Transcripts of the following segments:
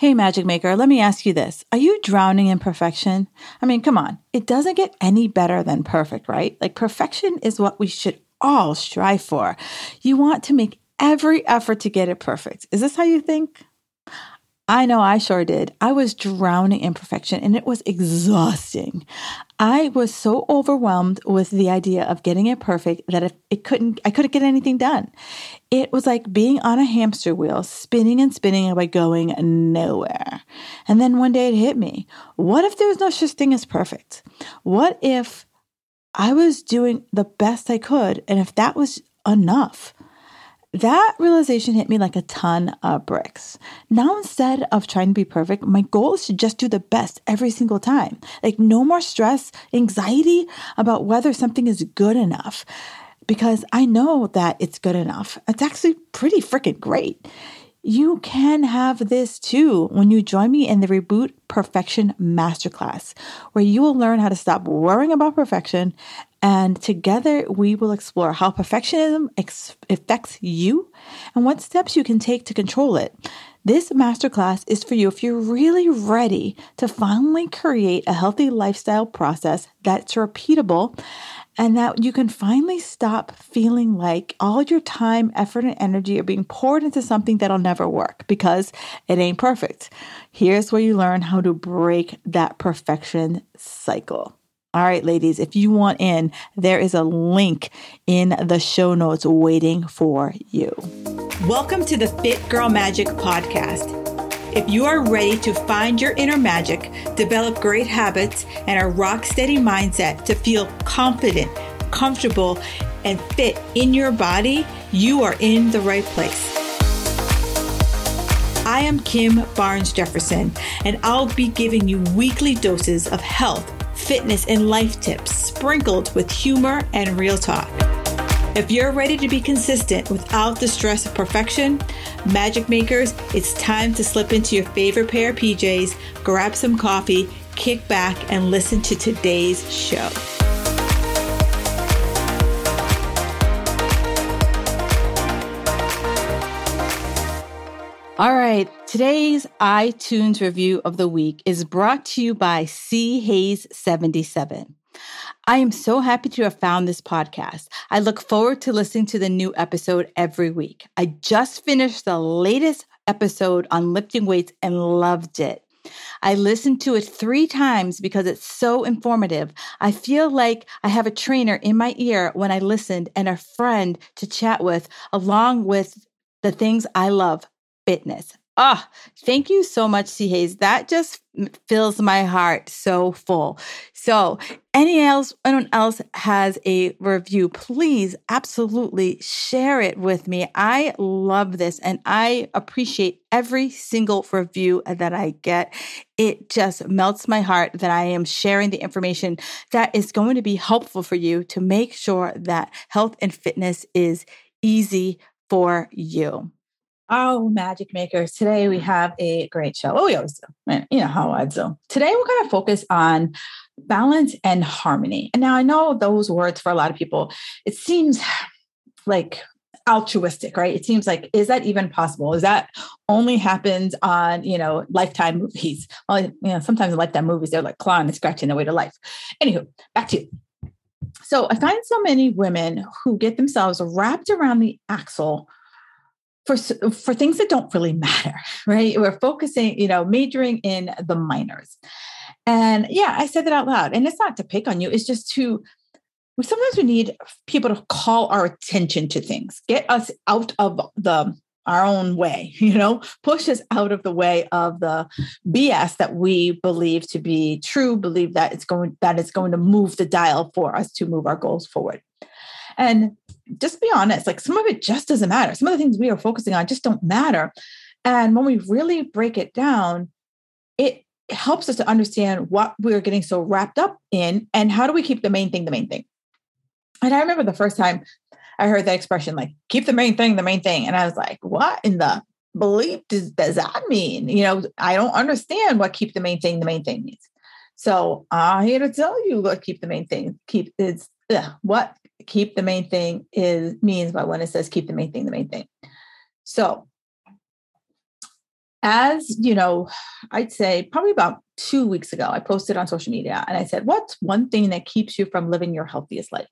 Hey, Magic Maker, let me ask you this. Are you drowning in perfection? I mean, come on. It doesn't get any better than perfect, right? Like, perfection is what we should all strive for. You want to make every effort to get it perfect. Is this how you think? I know I sure did. I was drowning in perfection and it was exhausting. I was so overwhelmed with the idea of getting it perfect that if it couldn't I couldn't get anything done. It was like being on a hamster wheel, spinning and spinning but going nowhere. And then one day it hit me. What if there was no such thing as perfect? What if I was doing the best I could and if that was enough? That realization hit me like a ton of bricks. Now, instead of trying to be perfect, my goal is to just do the best every single time. Like, no more stress, anxiety about whether something is good enough because I know that it's good enough. It's actually pretty freaking great. You can have this too when you join me in the Reboot Perfection Masterclass, where you will learn how to stop worrying about perfection. And together we will explore how perfectionism ex- affects you and what steps you can take to control it. This masterclass is for you if you're really ready to finally create a healthy lifestyle process that's repeatable and that you can finally stop feeling like all your time, effort, and energy are being poured into something that'll never work because it ain't perfect. Here's where you learn how to break that perfection cycle. All right, ladies, if you want in, there is a link in the show notes waiting for you. Welcome to the Fit Girl Magic podcast. If you are ready to find your inner magic, develop great habits, and a rock steady mindset to feel confident, comfortable, and fit in your body, you are in the right place. I am Kim Barnes Jefferson, and I'll be giving you weekly doses of health, fitness, and life tips sprinkled with humor and real talk. If you're ready to be consistent without the stress of perfection, magic makers, it's time to slip into your favorite pair of PJs, grab some coffee, kick back, and listen to today's show. All right, today's iTunes review of the week is brought to you by C Hayes 77. I am so happy to have found this podcast. I look forward to listening to the new episode every week. I just finished the latest episode on lifting weights and loved it. I listened to it three times because it's so informative. I feel like I have a trainer in my ear when I listened and a friend to chat with, along with the things I love fitness, Ah, oh, thank you so much, C. Hayes. That just fills my heart so full. So, any else, anyone else has a review, please absolutely share it with me. I love this and I appreciate every single review that I get. It just melts my heart that I am sharing the information that is going to be helpful for you to make sure that health and fitness is easy for you. Oh, magic makers. Today we mm. have a great show. Oh, we always do. Eh, you know how I do. Today we're going to focus on balance and harmony. And now I know those words for a lot of people, it seems like altruistic, right? It seems like, is that even possible? Is that only happens on, you know, lifetime movies? Well, you know, sometimes in lifetime movies, they're like clawing and scratching their way to life. Anywho, back to you. So I find so many women who get themselves wrapped around the axle for for things that don't really matter right? We're focusing you know majoring in the minors. And yeah i said that out loud. And it's not to pick on you it's just to sometimes we need people to call our attention to things. Get us out of the our own way you know? Push us out of the way of the bs that we believe to be true believe that it's going that it's going to move the dial for us to move our goals forward and just be honest, like some of it just doesn't matter. Some of the things we are focusing on just don't matter. And when we really break it down, it helps us to understand what we're getting so wrapped up in and how do we keep the main thing the main thing. And I remember the first time I heard that expression, like, keep the main thing the main thing. And I was like, what in the belief does, does that mean? You know, I don't understand what keep the main thing the main thing means. So I'm here to tell you what keep the main thing keep is what keep the main thing is means by when it says keep the main thing the main thing. So as you know, I'd say probably about two weeks ago, I posted on social media and I said, What's one thing that keeps you from living your healthiest life?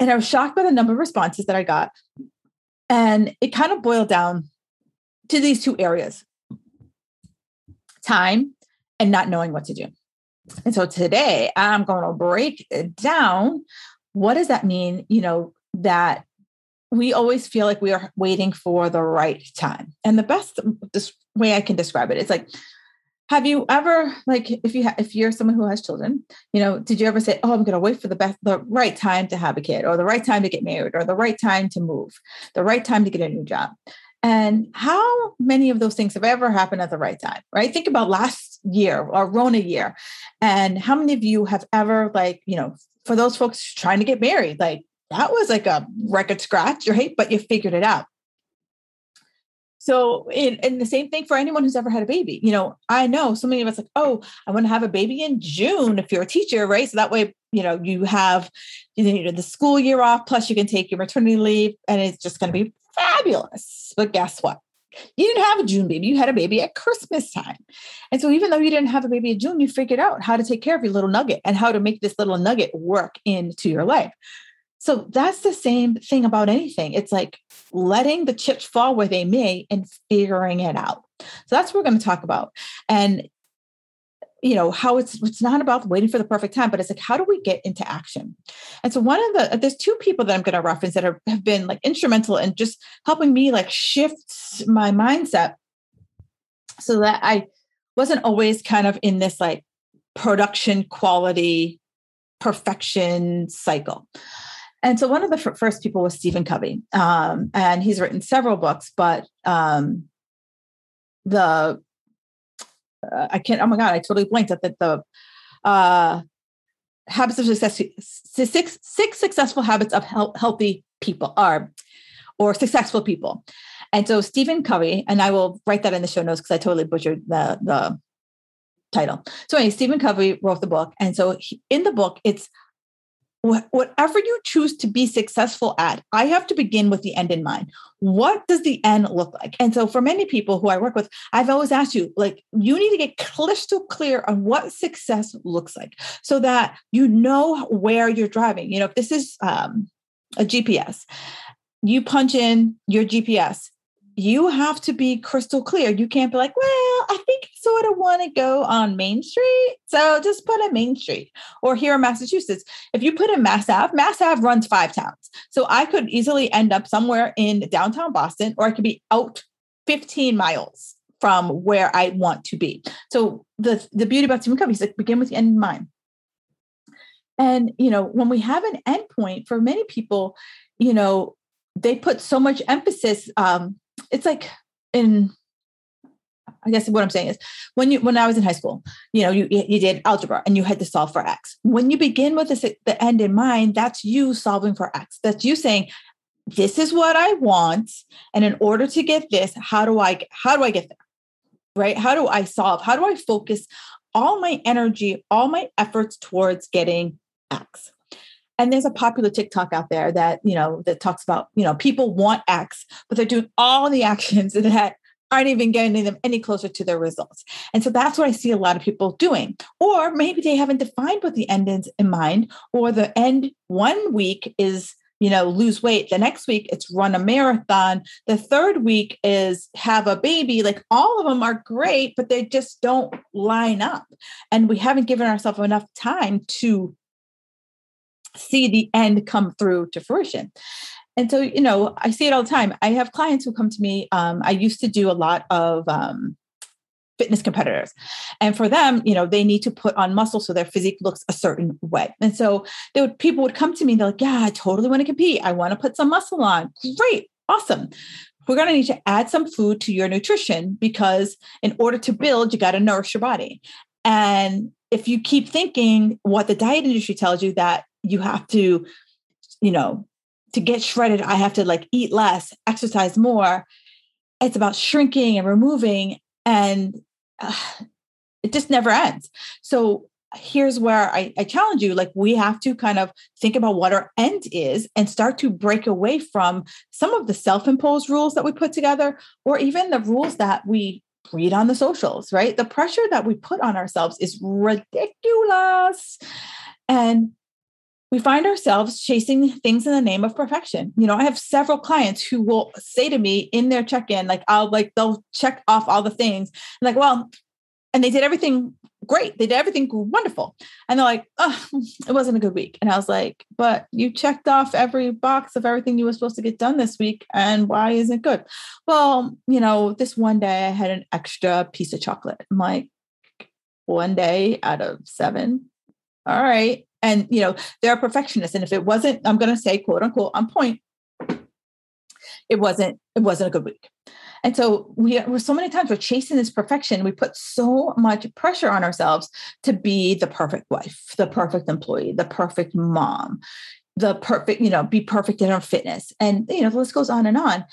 And I was shocked by the number of responses that I got. And it kind of boiled down to these two areas time and not knowing what to do. And so today I'm going to break it down. What does that mean? You know, that we always feel like we are waiting for the right time. And the best way I can describe it, it's like, have you ever like if you ha- if you're someone who has children, you know, did you ever say, "Oh, I'm going to wait for the best the right time to have a kid or the right time to get married or the right time to move, the right time to get a new job?" And how many of those things have ever happened at the right time, right? Think about last year or Rona year. And how many of you have ever like, you know, for those folks trying to get married, like that was like a record scratch, right? But you figured it out. So, in, and the same thing for anyone who's ever had a baby. You know, I know so many of us like, oh, I want to have a baby in June if you're a teacher, right? So that way, you know, you have you know the school year off, plus you can take your maternity leave, and it's just going to be fabulous. But guess what? You didn't have a June baby, you had a baby at Christmas time. And so, even though you didn't have a baby in June, you figured out how to take care of your little nugget and how to make this little nugget work into your life. So that's the same thing about anything. It's like letting the chips fall where they may and figuring it out. So that's what we're going to talk about. And you know how it's it's not about waiting for the perfect time but it's like how do we get into action? And so one of the there's two people that i'm going to reference that are, have been like instrumental in just helping me like shift my mindset so that i wasn't always kind of in this like production quality perfection cycle. And so one of the f- first people was Stephen Covey, um, and he's written several books, but um, the uh, I can't. Oh my god, I totally blanked at the, the uh, habits of success. Six six successful habits of healthy people are, or successful people. And so Stephen Covey, and I will write that in the show notes because I totally butchered the the title. So anyway, Stephen Covey wrote the book, and so he, in the book, it's whatever you choose to be successful at, I have to begin with the end in mind. What does the end look like? And so, for many people who I work with, I've always asked you, like, you need to get crystal clear on what success looks like so that you know where you're driving. You know, if this is um, a GPS, you punch in your GPS you have to be crystal clear. You can't be like, well, I think I sort of want to go on Main Street. So just put a Main Street. Or here in Massachusetts, if you put in Mass Ave, Mass Ave runs five towns. So I could easily end up somewhere in downtown Boston, or I could be out 15 miles from where I want to be. So the, the beauty about Stephen Covey is like begin with the end in mind. And you know, when we have an endpoint for many people, you know, they put so much emphasis um, it's like in I guess what I'm saying is when you when I was in high school, you know, you you did algebra and you had to solve for x. When you begin with this, the end in mind, that's you solving for x. That's you saying, "This is what I want, and in order to get this, how do I how do I get there? Right? How do I solve? How do I focus all my energy, all my efforts towards getting x?" And there's a popular tiktok out there that you know that talks about you know people want x but they're doing all the actions that aren't even getting them any closer to their results. And so that's what i see a lot of people doing. Or maybe they haven't defined what the end is in mind or the end one week is you know lose weight the next week it's run a marathon the third week is have a baby like all of them are great but they just don't line up. And we haven't given ourselves enough time to see the end come through to fruition. And so, you know, I see it all the time. I have clients who come to me. Um, I used to do a lot of um, fitness competitors. And for them, you know, they need to put on muscle so their physique looks a certain way. And so they would people would come to me and they're like, Yeah, I totally want to compete. I want to put some muscle on. Great, awesome. We're going to need to add some food to your nutrition because in order to build, you got to nourish your body. And if you keep thinking what the diet industry tells you that you have to, you know, to get shredded, I have to like eat less, exercise more. It's about shrinking and removing, and uh, it just never ends. So here's where I, I challenge you like we have to kind of think about what our end is and start to break away from some of the self-imposed rules that we put together or even the rules that we read on the socials right the pressure that we put on ourselves is ridiculous and we find ourselves chasing things in the name of perfection. You know, I have several clients who will say to me in their check-in, like, I'll like they'll check off all the things. like, well, and they did everything great. They did everything wonderful. And they're like, oh, it wasn't a good week. And I was like, but you checked off every box of everything you were supposed to get done this week. And why isn't it good? Well, you know, this one day I had an extra piece of chocolate. I'm like, one day out of seven. All right. And, you know, they're perfectionists. And if it wasn't, I'm going to say, quote unquote, on point, it wasn't, it wasn't a good week. And so we are so many times we're chasing this perfection. We put so much pressure on ourselves to be the perfect wife, the perfect employee, the perfect mom, the perfect, you know, be perfect in our fitness. And you know, the list goes on and on.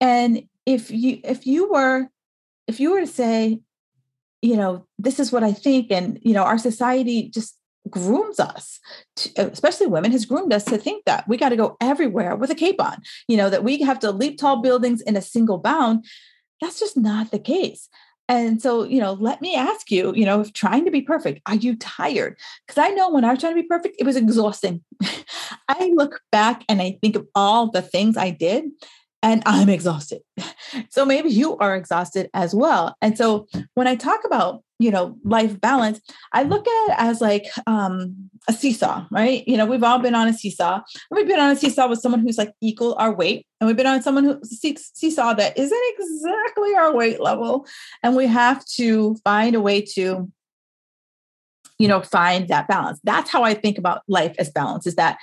And if you if you were if you were to say, you know, this is what I think, and you know, our society just grooms us to, especially women has groomed us to think that we got to go everywhere with a cape on you know that we have to leap tall buildings in a single bound. That's just not the case. And so you know let me ask you you know if trying to be perfect are you tired? Because i know when i was trying to be perfect it was exhausting. I look back and i think of all the things i did and i'm exhausted. So maybe you are exhausted as well. And so when i talk about you know life balance i look at it as like um a seesaw right? You know we've all been on a seesaw. We've been on a seesaw with someone who's like equal our weight and we've been on someone who seesaw that isn't exactly our weight level and we have to find a way to you know find that balance. That's how i think about life as balance is that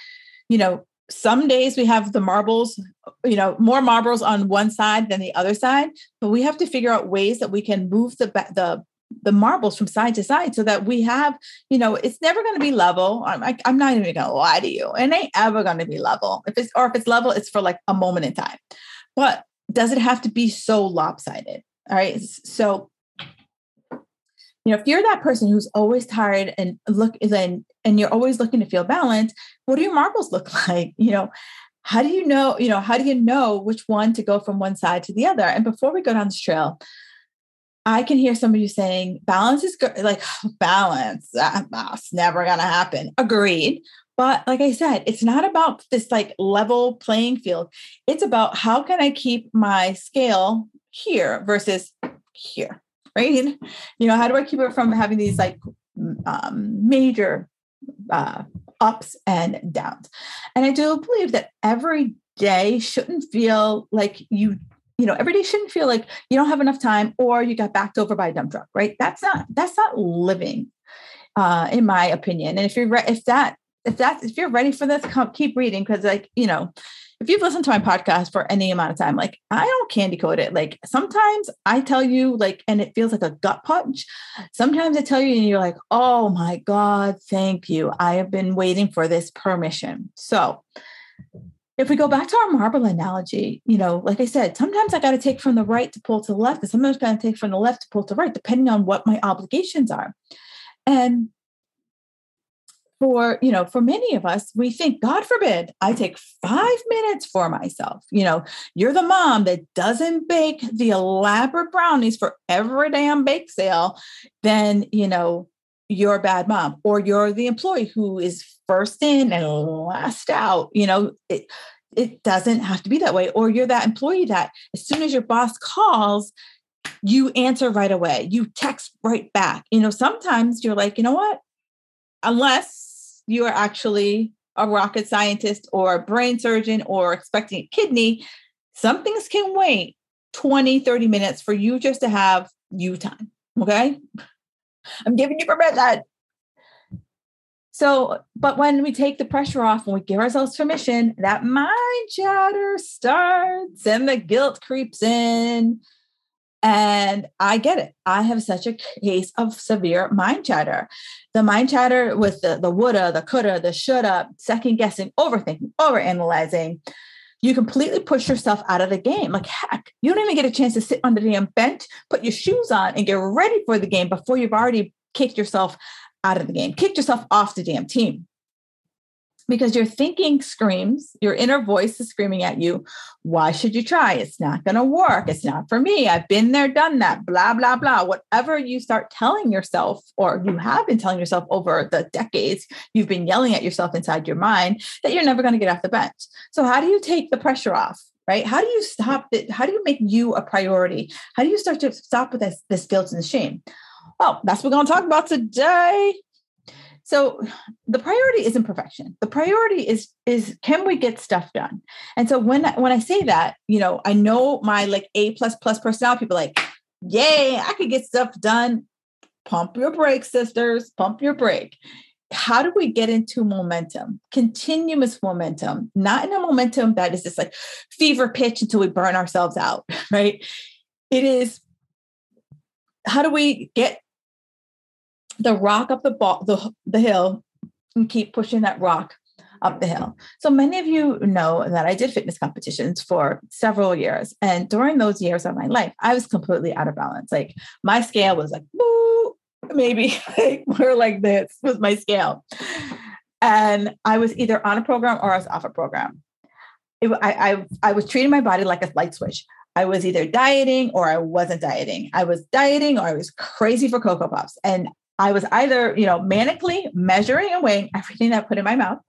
you know some days we have the marbles you know more marbles on one side than the other side but we have to figure out ways that we can move the the the marbles from side to side so that we have, you know, it's never going to be level. I'm, I, am not even going to lie to you. It ain't ever going to be level. If it's, or if it's level, it's for like a moment in time. But does it have to be so lopsided? All right. So, you know, if you're that person who's always tired and look, then, and you're always looking to feel balanced, what do your marbles look like? You know, how do you know, you know, how do you know which one to go from one side to the other? And before we go down this trail, I can hear somebody saying balance is good, like balance, uh, that's never to happen. Agreed. But like I said, it's not about this like level playing field. It's about how can I keep my scale here versus here, right? You know, how do I keep it from having these like um, major uh, ups and downs? And I do believe that every day shouldn't feel like you you know every day shouldn't feel like you don't have enough time or you got backed over by a dump truck right that's not that's not living uh in my opinion and if you're re- if that if that if you're ready for this come, keep reading because like you know if you've listened to my podcast for any amount of time like i don't candy coat it. Like sometimes i tell you like and it feels like a gut punch. Sometimes i tell you and you're like oh my god thank you. I have been waiting for this permission. So if we go back to our marble analogy, you know, like I said, sometimes I got to take from the right to pull to the left, and sometimes I got to take from the left to pull to the right, depending on what my obligations are. And for you know for many of us we think god forbid i take five minutes for myself. You know you're the mom that doesn't bake the elaborate brownies for every damn bake sale then you know you're a bad mom or you're the employee who is first in and last out you know it, it doesn't have to be that way or you're that employee that as soon as your boss calls you answer right away you text right back. You know sometimes you're like you know what? Unless you are actually a rocket scientist or a brain surgeon or expecting a kidney some things can wait 20 30 minutes for you just to have you time okay I'm giving you permission. So, but when we take the pressure off and we give ourselves permission, that mind chatter starts and the guilt creeps in. And I get it. I have such a case of severe mind chatter. The mind chatter with the, the woulda, the coulda, the shoulda, second guessing, overthinking, overanalyzing you completely push yourself out of the game. Like, heck, you don't even get a chance to sit on the damn bench, put your shoes on, and get ready for the game before you've already kicked yourself out of the game, kicked yourself off the damn team because your thinking screams, your inner voice is screaming at you, why should you try? It's not going to work. It's not for me. I've been there, done that, blah, blah, blah. Whatever you start telling yourself, or you have been telling yourself over the decades, you've been yelling at yourself inside your mind that you're never going to get off the bench. So, how do you take the pressure off? Right? How do you stop it? How do you make you a priority? How do you start to stop with this, this guilt and shame? Well, that's what we're going to talk about today. So the priority isn't perfection. The priority is is can we get stuff done? And so when when I say that, you know, I know my like A plus plus personality people like, yay, I could get stuff done. Pump your brakes, sisters. Pump your brake. How do we get into momentum? Continuous momentum, not in a momentum that is just like fever pitch until we burn ourselves out, right? It is how do we get the rock up the ball, the, the hill and keep pushing that rock up the hill. So many of you know that I did fitness competitions for several years. And during those years of my life, I was completely out of balance. Like my scale was like, Boo! maybe like, we're like this was my scale. And I was either on a program or I was off a program. It, I, I, I was treating my body like a light switch. I was either dieting or I wasn't dieting. I was dieting or I was crazy for Cocoa Puffs. And I was either, you know, manically measuring and weighing everything that I put in my mouth,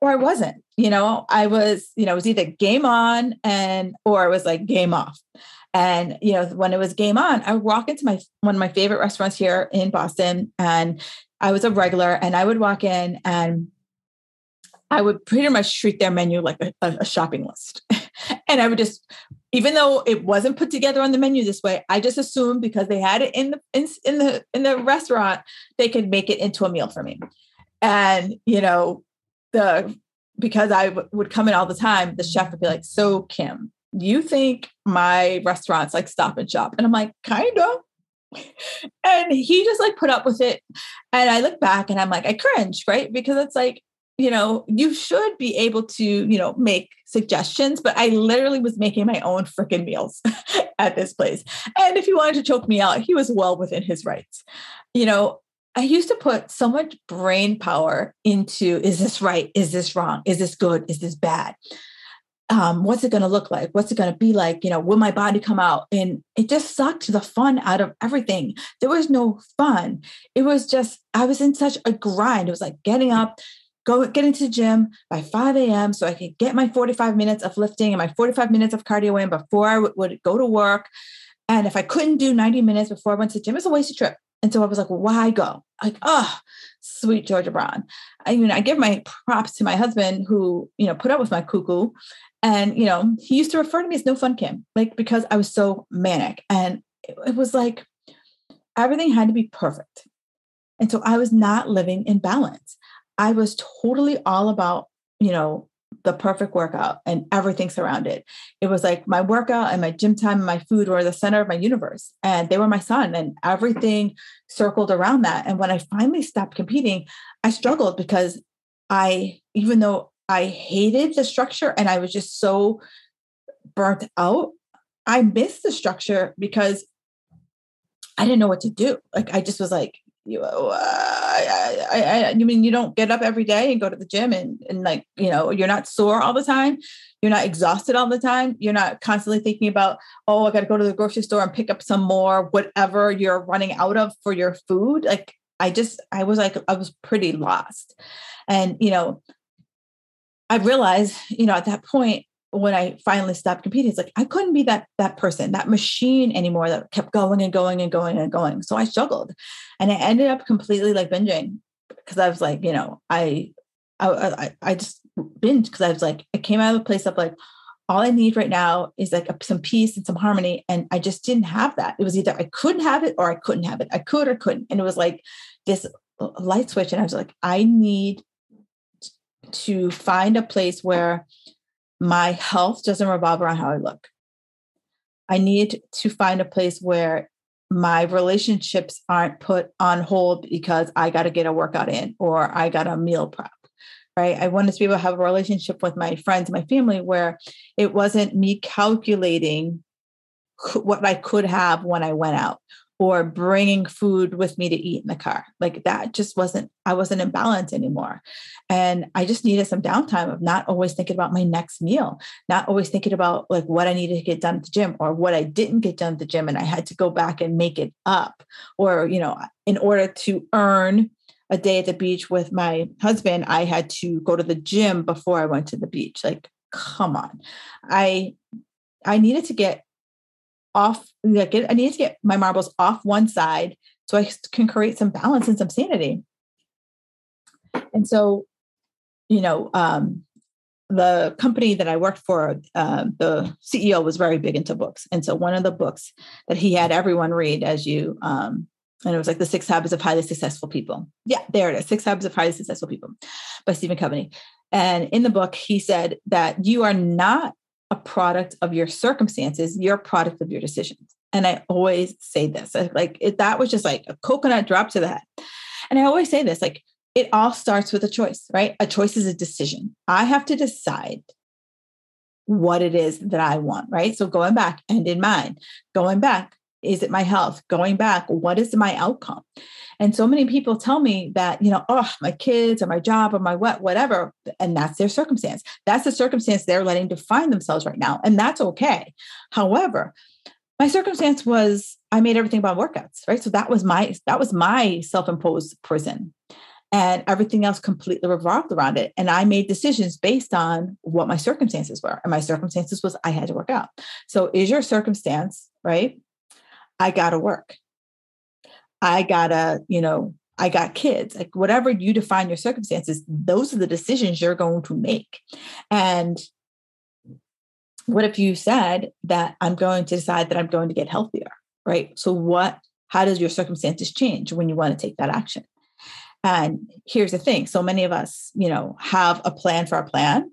or I wasn't. You know, I was, you know, it was either game on and or it was like game off. And you know, when it was game on, I would walk into my one of my favorite restaurants here in Boston, and I was a regular, and I would walk in and I would pretty much treat their menu like a, a shopping list. and I would just, even though it wasn't put together on the menu this way, I just assumed because they had it in the in, in the in the restaurant, they could make it into a meal for me. And you know, the because I w- would come in all the time, the chef would be like, "So Kim, you think my restaurant's like Stop and Shop?" And I'm like, "Kind of." and he just like put up with it. And I look back and I'm like, I cringe, right? Because it's like you know, you should be able to, you know, make suggestions, but I literally was making my own freaking meals at this place. And if he wanted to choke me out, he was well within his rights. You know, I used to put so much brain power into is this right? Is this wrong? Is this good? Is this bad? Um, what's it going to look like? What's it going to be like? You know, will my body come out? And it just sucked the fun out of everything. There was no fun. It was just, I was in such a grind. It was like getting up, go get into the gym by 5 a.m. so I could get my 45 minutes of lifting and my 45 minutes of cardio in before I would go to work. And if I couldn't do 90 minutes before I went to the gym, it's a wasted trip. And so I was like, why go? Like, oh, sweet Georgia Brown. I mean, I give my props to my husband who, you know, put up with my cuckoo. And, you know, he used to refer to me as no fun Kim, like because I was so manic. And it, it was like everything had to be perfect. And so I was not living in balance. I was totally all about, you know, the perfect workout and everything surrounded. It It was like my workout and my gym time and my food were the center of my universe. And they were my sun and everything circled around that. And when I finally stopped competing, I struggled because I, even though I hated the structure and I was just so burnt out, I missed the structure because I didn't know what to do. Like I just was like, you uh, I, I, I, mean you don't get up every day and go to the gym and and like you know you're not sore all the time? You're not exhausted all the time? You're not constantly thinking about oh i got to go to the grocery store and pick up some more whatever you're running out of for your food? Like i just i was like i was pretty lost. And you know i realized you know at that point when I finally stopped competing, it's like I couldn't be that that person, that machine anymore that kept going and going and going and going. So I struggled, and I ended up completely like binging because I was like, you know, I I I, just binged because I was like, I came out of a place of like, all I need right now is like some peace and some harmony, and I just didn't have that. It was either I couldn't have it or I couldn't have it. I could or couldn't, and it was like this light switch, and I was like, I need to find a place where my health doesn't revolve around how I look. I need to find a place where my relationships aren't put on hold because I got to get a workout in or I got a meal prep. Right. I wanted to be able to have a relationship with my friends, my family, where it wasn't me calculating what I could have when I went out or bringing food with me to eat in the car. Like that just wasn't, I wasn't in balance anymore. And I just needed some downtime of not always thinking about my next meal, not always thinking about like what I needed to get done at the gym or what I didn't get done at the gym and I had to go back and make it up. Or, you know, in order to earn a day at the beach with my husband, I had to go to the gym before I went to the beach. Like, come on. I I needed to get off like i need to get my marbles off one side so i can create some balance and some sanity. And so you know um, the company that i worked for uh, the ceo was very big into books. And so one of the books that he had everyone read as you um, and it was like the six habits of highly successful people. Yeah there it is six habits of highly successful people by stephen covey. And in the book he said that you are not a product of your circumstances, you're a product of your decisions. And I always say this uh, like, it, that was just like a coconut drop to that. And I always say this like, it all starts with a choice, right? A choice is a decision. I have to decide what it is that I want, right? So going back and in mind, going back, is it my health? Going back, what is my outcome? And so many people tell me that, you know, oh, my kids or my job or my what, whatever. And that's their circumstance. That's the circumstance they're letting define themselves right now. And that's okay. However, my circumstance was I made everything about workouts, right? So that was my that was my self-imposed prison. And everything else completely revolved around it. And I made decisions based on what my circumstances were. And my circumstances was I had to work out. So is your circumstance, right? I got to work. I got to, you know, I got kids. Like whatever you define your circumstances, those are the decisions you're going to make. And what if you said that I'm going to decide that I'm going to get healthier, right? So what how does your circumstances change when you want to take that action? And here's the thing, so many of us, you know, have a plan for our plan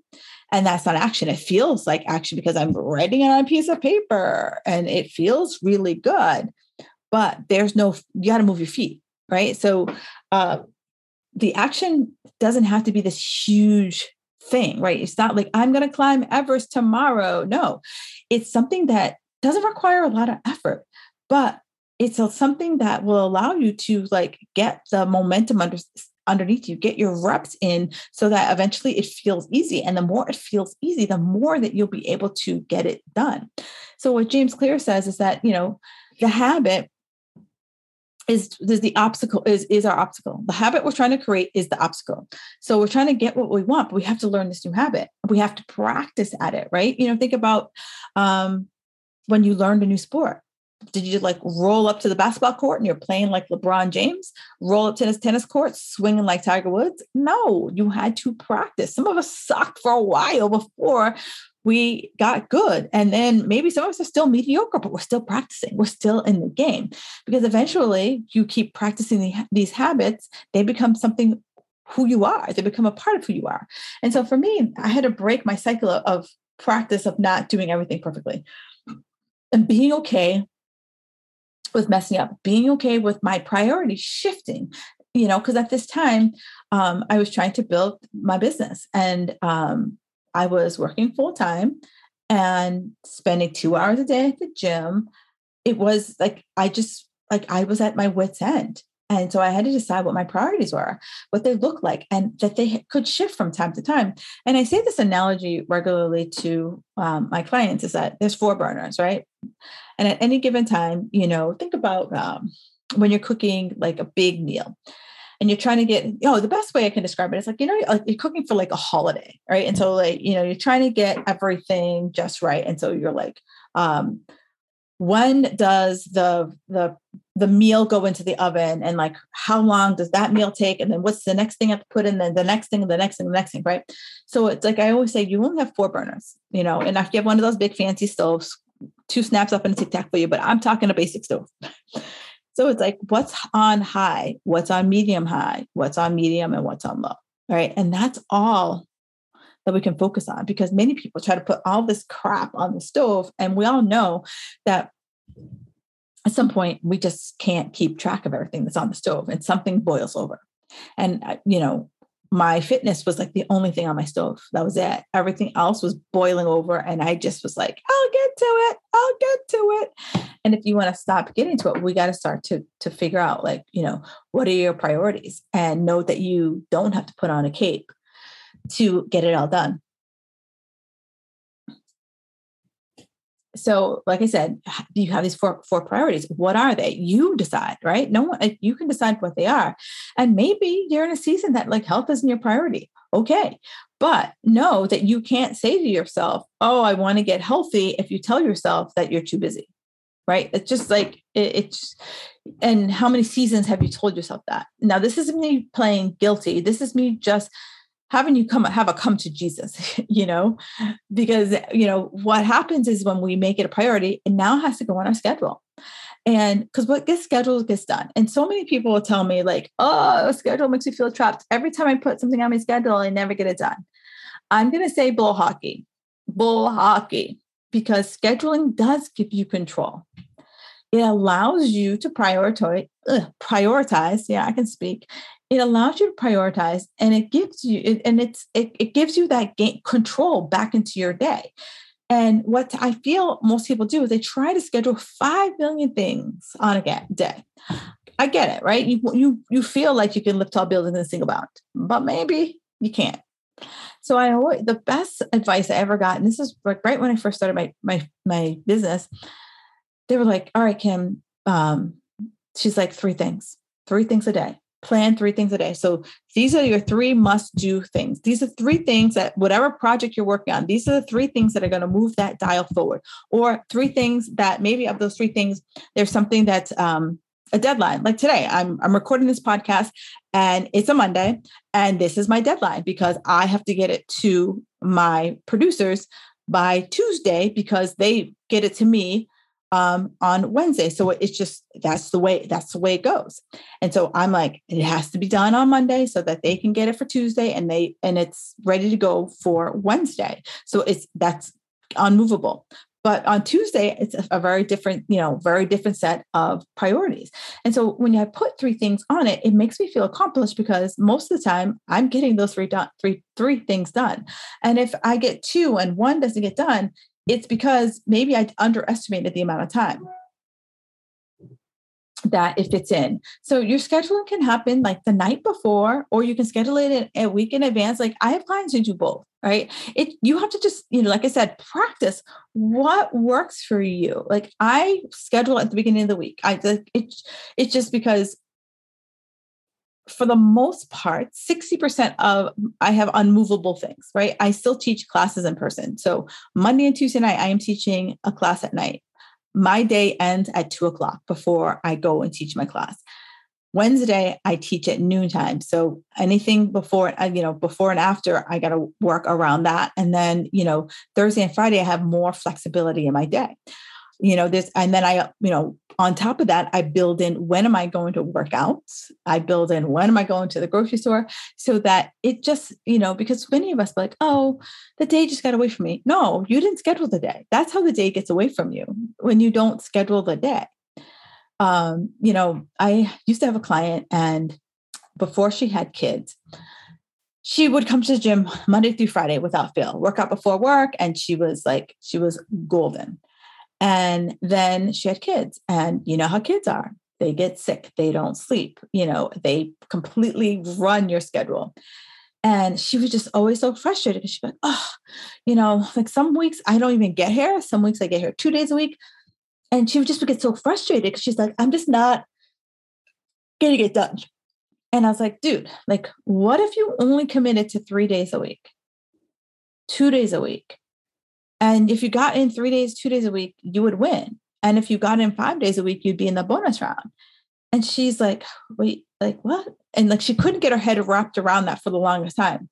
and that's not action. It feels like action because I'm writing it on a piece of paper and it feels really good, but there's no, you got to move your feet, right? So uh, the action doesn't have to be this huge thing, right? It's not like I'm going to climb Everest tomorrow. No, it's something that doesn't require a lot of effort, but it's something that will allow you to like get the momentum under, underneath you. Get your reps in so that eventually it feels easy. And the more it feels easy, the more that you'll be able to get it done. So what James Clear says is that, you know, the habit is, is the obstacle is is our obstacle. The habit we're trying to create is the obstacle. So we're trying to get what we want, but we have to learn this new habit. We have to practice at it, right? You know, think about um, when you learned a new sport did you like roll up to the basketball court and you're playing like LeBron James, roll up to this tennis court, swinging like Tiger Woods? No, you had to practice. Some of us sucked for a while before we got good. And then maybe some of us are still mediocre, but we're still practicing. We're still in the game because eventually you keep practicing the, these habits, they become something who you are. They become a part of who you are. And so for me, I had to break my cycle of practice of not doing everything perfectly and being okay with messing up, being okay with my priorities shifting, you know, because at this time um, I was trying to build my business and um, I was working full time and spending two hours a day at the gym. It was like I just like I was at my wits' end. And so I had to decide what my priorities were, what they look like, and that they could shift from time to time. And I say this analogy regularly to um, my clients is that there's four burners, right? And at any given time, you know, think about um, when you're cooking like a big meal and you're trying to get, you know, the best way I can describe it is like, you know, you're cooking for like a holiday, right? And so like, you know, you're trying to get everything just right. And so you're like, um, when does the the the meal go into the oven and like how long does that meal take? And then what's the next thing i have to put in? Then the next thing the next thing the next thing right? So it's like i always say you only have four burners you know and if you have one of those big fancy stoves two snaps up and a tic tac for you but i'm talking a basic stove. So it's like what's on high what's on medium high what's on medium and what's on low right? And that's all that we can focus on because many people try to put all this crap on the stove and we all know that at some point we just can't keep track of everything that's on the stove and something boils over and uh, you know my fitness was like the only thing on my stove. That was it. Everything else was boiling over. And I just was like, I'll get to it. I'll get to it. And if you want to stop getting to it, we got to start to to figure out like, you know, what are your priorities and know that you don't have to put on a cape to get it all done. So like i said you have these four four priorities. What are they? You decide right? No one you can decide what they are. And maybe you're in a season that like health isn't your priority. Okay. But know that you can't say to yourself oh i want to get healthy if you tell yourself that you're too busy right? It's just like it, it's and how many seasons have you told yourself that? Now this isn't me playing guilty. This is me just having you come have a come to Jesus, you know, because you know what happens is when we make it a priority, it now has to go on our schedule. And because what gets scheduled gets done. And so many people will tell me, like, oh, schedule makes me feel trapped. Every time I put something on my schedule, I never get it done. I'm going to say bull hockey, bull hockey, because scheduling does give you control. It allows you to prioritize, prioritize. Yeah, I can speak it allows you to prioritize and it gives you and it's it, it gives you that gain, control back into your day. And what i feel most people do is they try to schedule 5 million things on a day. I get it right? You you you feel like you can lift tall buildings in a single bound but maybe you can't. So i always the best advice i ever got and this is right when i first started my my my business they were like all right kim um she's like three things three things a day plan three things a day. So these are your three must do things. These are three things that whatever project you're working on, these are the three things that are going to move that dial forward. Or three things that maybe of those three things, there's something that's um, a deadline. Like today, I'm I'm recording this podcast and it's a Monday and this is my deadline because I have to get it to my producers by Tuesday because they get it to me um, on Wednesday. So it's just that's the way that's the way it goes. And so I'm like, it has to be done on Monday so that they can get it for Tuesday and they and it's ready to go for Wednesday. So it's that's unmovable. But on Tuesday, it's a, very different, you know, very different set of priorities. And so when I put three things on it, it makes me feel accomplished because most of the time I'm getting those three done, three, three things done. And if I get two and one doesn't get done, it's because maybe I underestimated the amount of time that it fits in. So your scheduling can happen like the night before, or you can schedule it a week in advance. Like I have clients who do both, right? It you have to just, you know, like I said, practice what works for you. Like I schedule at the beginning of the week. I it it's just because for the most part, 60% of I have unmovable things, right? I still teach classes in person. So Monday and Tuesday night, I am teaching a class at night. My day ends at two o'clock before I go and teach my class. Wednesday, I teach at noontime. So anything before, uh, you know, before and after, I got to work around that. And then, you know, Thursday and Friday, I have more flexibility in my day you know this and then i you know on top of that i build in when am i going to work out i build in when am i going to the grocery store so that it just you know because many of us like oh the day just got away from me no you didn't schedule the day that's how the day gets away from you when you don't schedule the day um you know i used to have a client and before she had kids she would come to the gym Monday through Friday without fail, work out before work. And she was like, she was golden. And then she had kids, and you know how kids are. They get sick, they don't sleep, you know, they completely run your schedule. And she was just always so frustrated because she'd be like, oh, you know, like some weeks I don't even get here. Some weeks I get here two days a week. And she would just get so frustrated because she's like, I'm just not getting it done. And I was like, dude, like, what if you only committed to three days a week, two days a week? And if you got in three days, two days a week, you would win. And if you got in five days a week, you'd be in the bonus round. And she's like, wait, like what? And like she couldn't get her head wrapped around that for the longest time.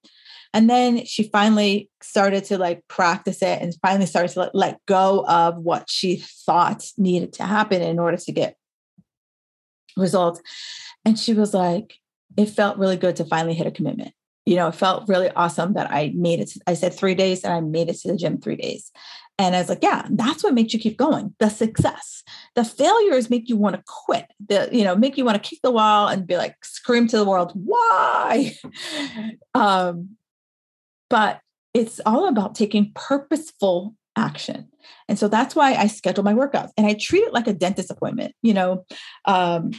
And then she finally started to like practice it and finally started to let, let go of what she thought needed to happen in order to get results. And she was like, it felt really good to finally hit a commitment you know, it felt really awesome that I made it. I said three days and I made it to the gym three days. And I was like, yeah, that's what makes you keep going. The success. The failures make you want to quit. The, you know, make you want to kick the wall and be like, scream to the world, why? um, but it's all about taking purposeful action. And so that's why I schedule my workouts and I treat it like a dentist appointment, you know. Um,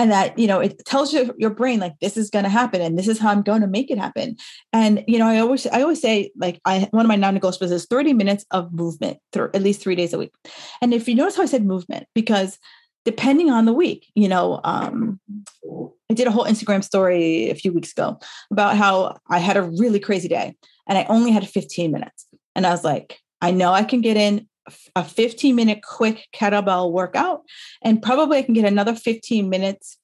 and that you know it tells your, your brain like this is going to happen and this is how i'm going to make it happen. And you know i always i always say like i one of my non-negotiables is 30 minutes of movement through at least three days a week. And if you notice how i said movement because depending on the week you know um i did a whole instagram story a few weeks ago about how i had a really crazy day and i only had 15 minutes. And i was like i know i can get in a 15 minute quick kettlebell workout and probably I can get another 15 minutes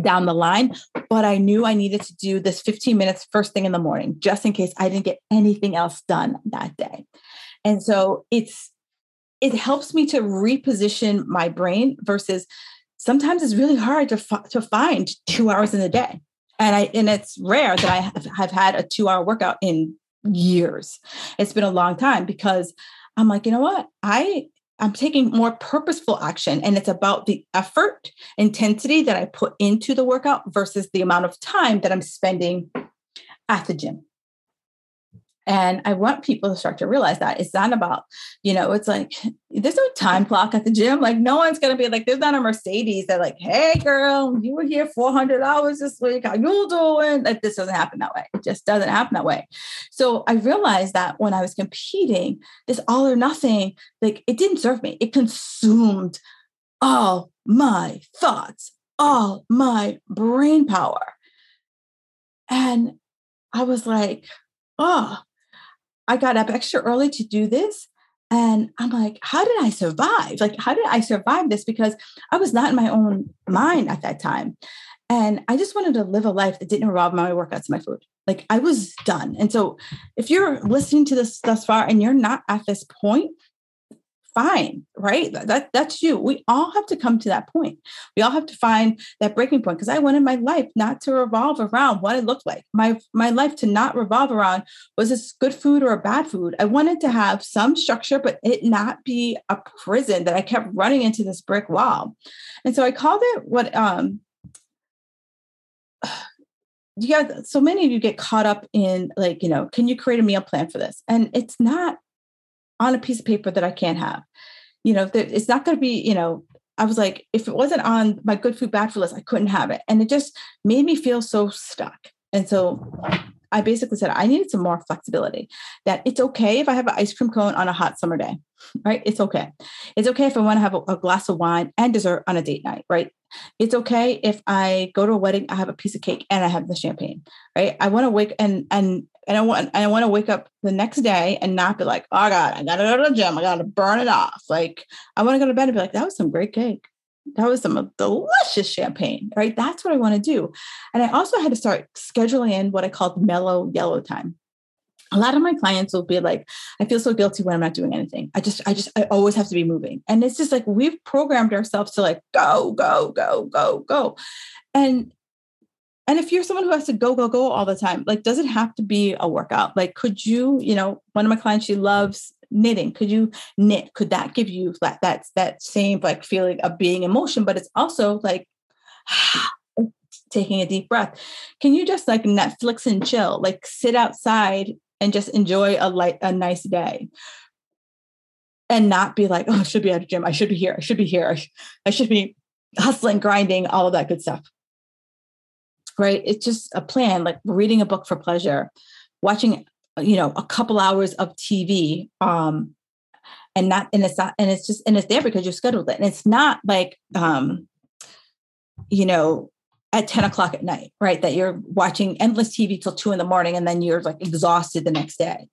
down the line but I knew I needed to do this 15 minutes first thing in the morning just in case I didn't get anything else done that day. And so it's it helps me to reposition my brain versus sometimes it's really hard to to find 2 hours in the day. And I and it's rare that I have, have had a 2 hour workout in years. It's been a long time because I'm like, you know what? I I'm taking more purposeful action and it's about the effort intensity that I put into the workout versus the amount of time that I'm spending at the gym. And I want people to start to realize that it's not about, you know, it's like there's no time clock at the gym. Like no one's gonna be like, there's not a Mercedes that like, hey girl, you were here 400 hours this week. How you doing? Like this doesn't happen that way. It just doesn't happen that way. So I realized that when I was competing, this all or nothing, like it didn't serve me. It consumed all my thoughts, all my brain power. And I was like, oh, I got up extra early to do this. And I'm like, how did I survive? Like, how did I survive this? Because I was not in my own mind at that time. And I just wanted to live a life that didn't involve my workouts and my food. Like I was done. And so if you're listening to this thus far and you're not at this point, fine, right? That that's you. We all have to come to that point. We all have to find that breaking point because I wanted my life not to revolve around what it looked like. My my life to not revolve around was this good food or a bad food. I wanted to have some structure, but it not be a prison that I kept running into this brick wall. And so I called it what um you so many of you get caught up in like you know can you create a meal plan for this and it's not on a piece of paper that I can't have. You know, it's not going to be, you know, I was like, if it wasn't on my good food, bad food list, I couldn't have it. And it just made me feel so stuck. And so I basically said I needed some more flexibility. That it's okay if I have an ice cream cone on a hot summer day, right? It's okay. It's okay if I want to have a, a glass of wine and dessert on a date night, right? It's okay if I go to a wedding, I have a piece of cake and I have the champagne, right? I want to wake and and and I want I want to wake up the next day and not be like, oh God, I gotta go to the gym. I gotta burn it off. Like I want to go to bed and be like, that was some great cake. That was some uh, delicious champagne, right? That's what I want to do. And I also had to start scheduling in what I called mellow yellow time. A lot of my clients will be like, I feel so guilty when I'm not doing anything. I just, I just, I always have to be moving. And it's just like we've programmed ourselves to like go, go, go, go, go. And and if you're someone who has to go, go, go all the time, like, does it have to be a workout? Like, could you, you know, one of my clients, she loves knitting. Could you knit? Could that give you that that that same like feeling of being in motion? But it's also like taking a deep breath. Can you just like Netflix and chill, like sit outside and just enjoy a light a nice day? And not be like, oh, I should be at a gym. I should be here. I should be here. I, I should be hustling, grinding, all of that good stuff right? It's just a plan, like reading a book for pleasure, watching, you know, a couple hours of TV, um, and not, and it's not, and it's just, and it's there because you scheduled it. And it's not like, um, you know, at 10 o'clock at night, right? That you're watching endless TV till two in the morning and then you're like exhausted the next day.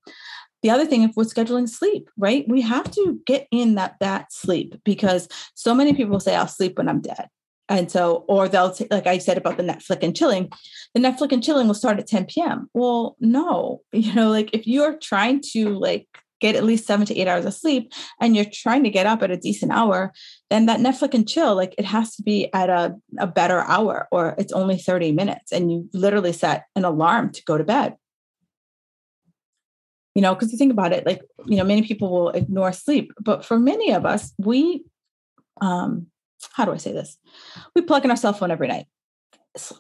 The other thing, if we're scheduling sleep, right? We have to get in that that sleep because so many people say, I'll sleep when I'm dead. And so, or they'll say, like I said about the Netflix and chilling, the Netflix and chilling will start at 10 p.m. Well, no, you know, like if you're trying to like get at least seven to eight hours of sleep and you're trying to get up at a decent hour, then that Netflix and chill, like it has to be at a, a better hour or it's only 30 minutes and you literally set an alarm to go to bed. you know, because you think about it, like, you know, many people will ignore sleep, but for many of us, we, um, how do I say this? We plug in our cell phone every night.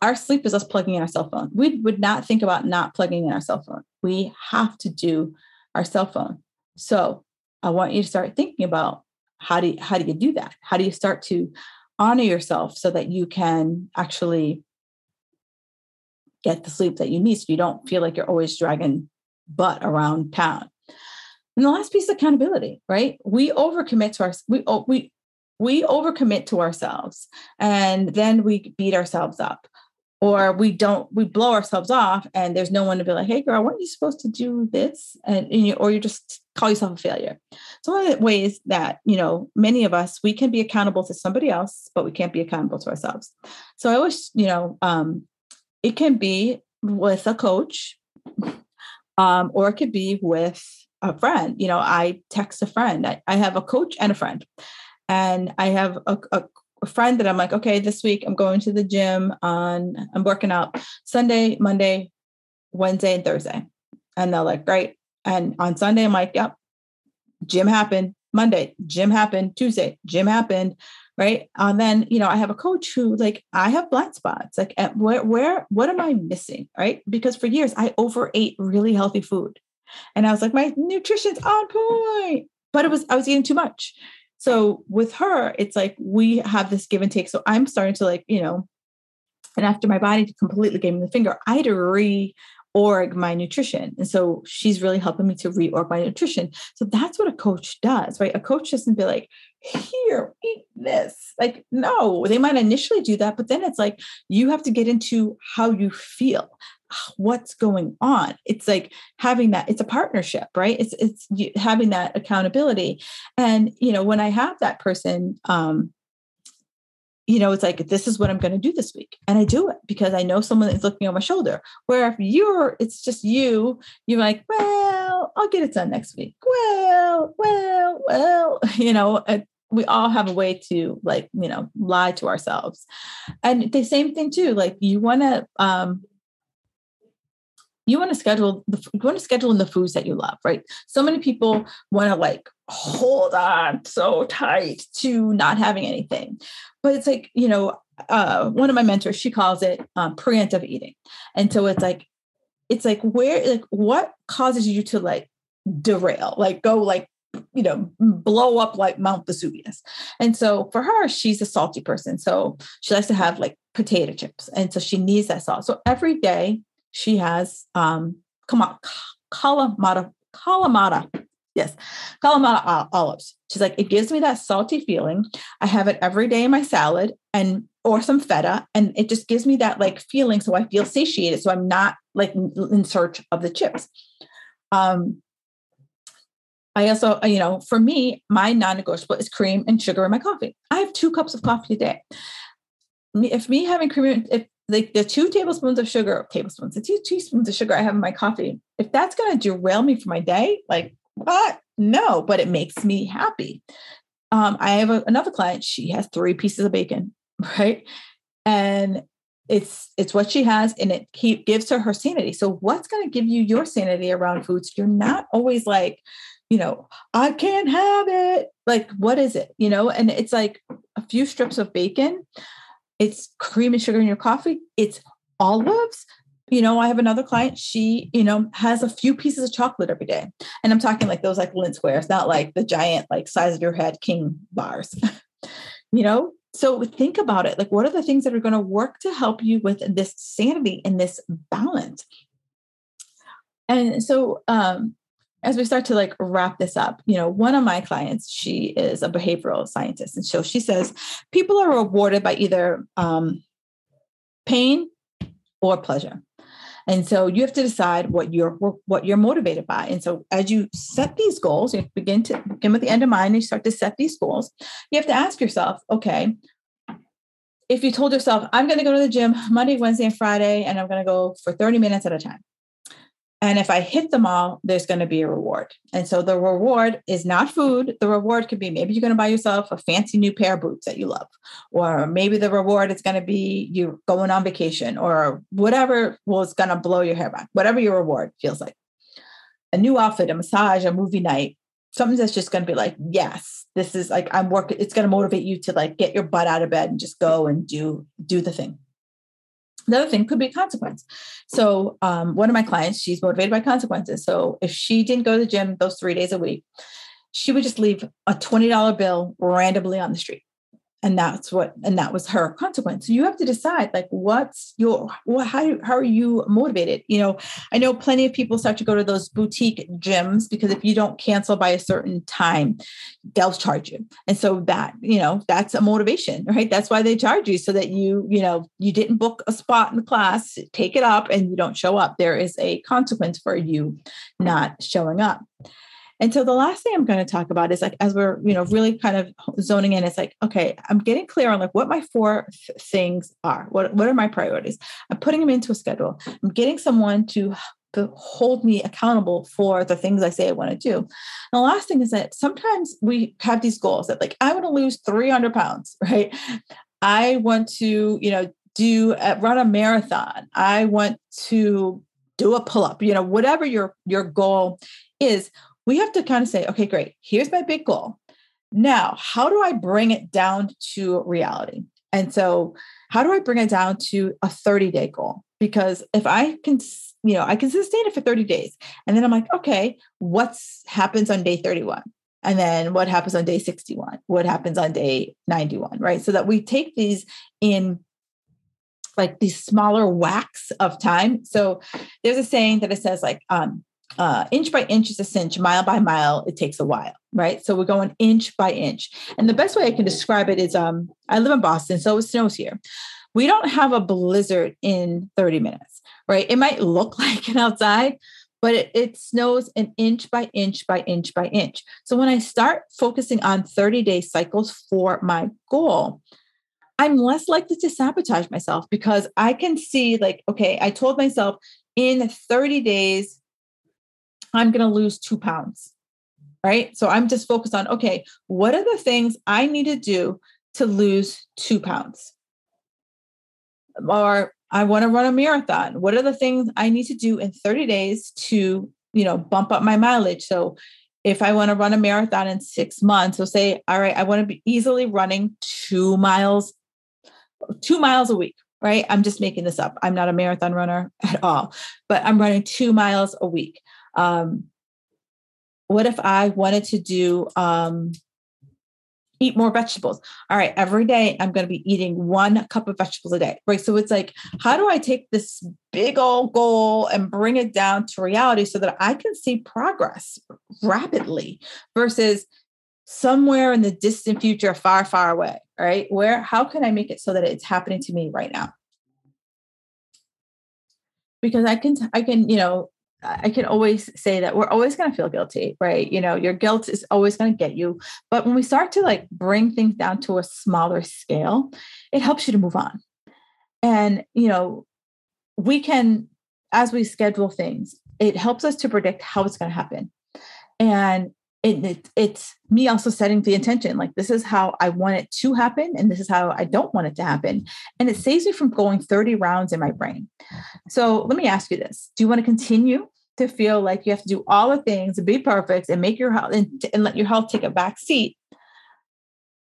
Our sleep is us plugging in our cell phone. We would not think about not plugging in our cell phone. We have to do our cell phone. So I want you to start thinking about how do you, how do you do that? How do you start to honor yourself so that you can actually get the sleep that you need so you don't feel like you're always dragging butt around town. And the last piece is accountability, right? We overcommit to our we we we overcommit to ourselves and then we beat ourselves up or we don't we blow ourselves off and there's no one to be like hey girl weren't you supposed to do this? And, and you, or you just call yourself a failure. So one of the ways that you know many of us we can be accountable to somebody else but we can't be accountable to ourselves. So i always you know um, it can be with a coach um, or it could be with a friend. You know i text a friend. I, I have a coach and a friend and i have a, a, a friend that i'm like okay this week i'm going to the gym on i'm working out sunday monday wednesday and thursday. And they're like great. And on sunday i'm like yep gym happened monday gym happened tuesday gym happened right? And then you know i have a coach who like i have blind spots. Like where where what am i missing right? Because for years i overate really healthy food. And i was like my nutrition's on point. But it was i was eating too much so with her it's like we have this give and take so i'm starting to like you know and after my body completely gave me the finger i had to reorg my nutrition. And so she's really helping me to reorg my nutrition. So that's what a coach does, right? A coach doesn't be like, here, eat this. Like, no, they might initially do that, but then it's like you have to get into how you feel what's going on it's like having that it's a partnership right it's it's having that accountability and you know when i have that person um you know, it's like, this is what I'm going to do this week. And I do it because I know someone is looking on my shoulder. Where if you're, it's just you, you're like, well, I'll get it done next week. Well, well, well, you know, we all have a way to like, you know, lie to ourselves. And the same thing too, like you want to, um, you want to schedule the you want to schedule in the foods that you love, right? So many people want to like hold on so tight to not having anything. But it's like, you know, uh, one of my mentors, she calls it um, preemptive eating. And so it's like, it's like where, like, what causes you to like derail, like go like, you know, blow up like Mount Vesuvius. And so for her, she's a salty person. So she likes to have like potato chips. And so she needs that salt. So every day she has um, come on, Kalamata, Kalamata Yes, Kalamata olives. She's like, it gives me that salty feeling. I have it every day in my salad and or some feta, and it just gives me that like feeling. So I feel satiated. So I'm not like in search of the chips. Um, I also, you know, for me, my non-negotiable is cream and sugar in my coffee. I have two cups of coffee a day. If me having cream, if like the two tablespoons of sugar, tablespoons, the two teaspoons of sugar I have in my coffee, if that's going to derail me for my day, like what? No, but it makes me happy. Um, I have a, another client. She has three pieces of bacon, right? And it's it's what she has, and it keep, gives her her sanity. So, what's going to give you your sanity around foods? You're not always like, you know, I can't have it. Like, what is it? You know, and it's like a few strips of bacon. It's cream and sugar in your coffee. It's olives you know, I have another client, she, you know, has a few pieces of chocolate every day. And I'm talking like those like Lindt squares, not like the giant, like size of your head king bars. you know, so think about it. Like, what are the things that are going to work to help you with this sanity and this balance? And so, um, as we start to like wrap this up, you know, one of my clients, she is a behavioral scientist. And so she says people are rewarded by either um, pain or pleasure. And so you have to decide what you're what you're motivated by. And so as you set these goals, you begin to begin with the end in mind and you start to set these goals, you have to ask yourself, okay, if you told yourself, I'm going to go to the gym Monday, Wednesday, and Friday, and I'm going to go for 30 minutes at a time. And if I hit them all, there's going to be a reward. And so the reward is not food. The reward could be maybe you're going to buy yourself a fancy new pair of boots that you love. Or maybe the reward is going to be you going on vacation or whatever was going to blow your hair back, whatever your reward feels like. a new outfit, a massage, a movie night, something that's just going to be like, yes, this is like I'm working. It's going to motivate you to like get your butt out of bed and just go and do do the thing. The other thing could be consequence. So um, one of my clients, she's motivated by consequences. So if she didn't go to the gym those three days a week, she would just leave a $20 bill randomly on the street and that's what and that was her consequence. So you have to decide like what's your what how, how are you motivated? You know i know plenty of people start to go to those boutique gyms because if you don't cancel by a certain time they'll charge you. And so that you know that's a motivation right? That's why they charge you so that you you know you didn't book a spot in the class take it up and you don't show up. There is a consequence for you not showing up and so the last thing I'm going to talk about is like, as we're, you know, really kind of zoning in, it's like, okay, I'm getting clear on like what my four th- things are. What, what are my priorities? I'm putting them into a schedule. I'm getting someone to to hold me accountable for the things I say I want to do. And the last thing is that sometimes we have these goals that like I want to lose 300 pounds, right? I want to, you know, do uh, run a marathon. I want to do a pull up. You know, whatever your your goal is, we have to kind of say, okay, great, here's my big goal. Now, how do I bring it down to reality? And so, how do I bring it down to a 30 day goal? Because if I can, you know, I can sustain it for 30 days. And then I'm like, okay, what's happens on day 31? And then what happens on day 61? What happens on day 91? Right. So that we take these in like these smaller whacks of time. So there's a saying that it says like um uh, inch by inch is a cinch, mile by mile, it takes a while, right? So we're going inch by inch. And the best way I can describe it is um, I live in Boston, so it snows here. We don't have a blizzard in 30 minutes, right? It might look like it outside, but it, it snows an inch by inch by inch by inch. So when I start focusing on 30 day cycles for my goal, I'm less likely to sabotage myself because I can see, like, okay, I told myself in 30 days, I'm going to lose two pounds. Right. So I'm just focused on, okay, what are the things I need to do to lose two pounds? Or I want to run a marathon. What are the things I need to do in 30 days to, you know, bump up my mileage? So if I want to run a marathon in six months, so say, all right, I want to be easily running two miles, two miles a week, right? I'm just making this up. I'm not a marathon runner at all, but I'm running two miles a week. Um, what if I wanted to do um, eat more vegetables? All right, every day I'm going to be eating one cup of vegetables a day, right? So it's like, how do I take this big old goal and bring it down to reality so that I can see progress rapidly versus somewhere in the distant future, far, far away, right? Where, how can I make it so that it's happening to me right now? Because I can, I can, you know, I can always say that we're always going to feel guilty, right? You know, your guilt is always going to get you. But when we start to like bring things down to a smaller scale, it helps you to move on. And, you know, we can, as we schedule things, it helps us to predict how it's going to happen. And it, it, it's me also setting the intention like this is how i want it to happen and this is how i don't want it to happen. And it saves me from going 30 rounds in my brain. So let me ask you this. Do you want to continue to feel like you have to do all the things be perfect and make your health and, and let your health take a back seat?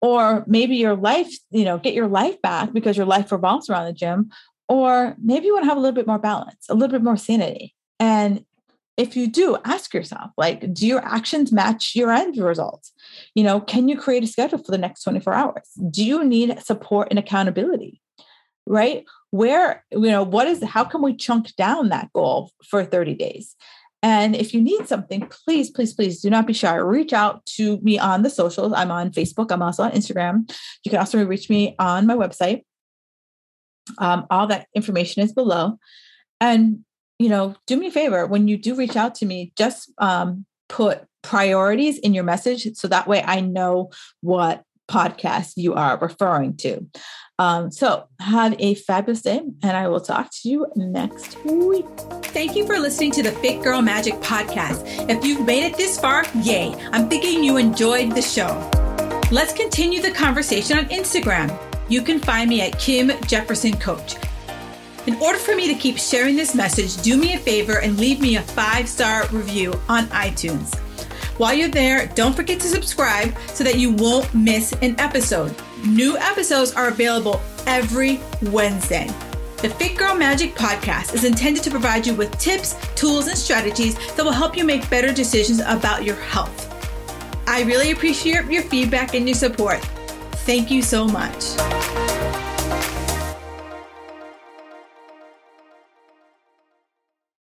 Or maybe your life you know get your life back because your life revolves around the gym or maybe you want to have a little bit more balance a little bit more sanity. And if you do ask yourself like do your actions match your end results? You know can you create a schedule for the next 24 hours? Do you need support and accountability? Right? Where you know what is how can we chunk down that goal for 30 days? And if you need something please please please do not be shy. Reach out to me on the socials. I'm on facebook. I'm also on instagram. You can also reach me on my website. Um, all that information is below. And you know, do me a favor when you do reach out to me, just um, put priorities in your message so that way I know what podcast you are referring to. Um, so have a fabulous day, and I will talk to you next week. Thank you for listening to the Fit Girl Magic podcast. If you've made it this far, yay! I'm thinking you enjoyed the show. Let's continue the conversation on Instagram. You can find me at Kim Jefferson Coach. In order for me to keep sharing this message, do me a favor and leave me a five star review on iTunes. While you're there, don't forget to subscribe so that you won't miss an episode. New episodes are available every Wednesday. The Fit Girl Magic podcast is intended to provide you with tips, tools, and strategies that will help you make better decisions about your health. I really appreciate your feedback and your support. Thank you so much.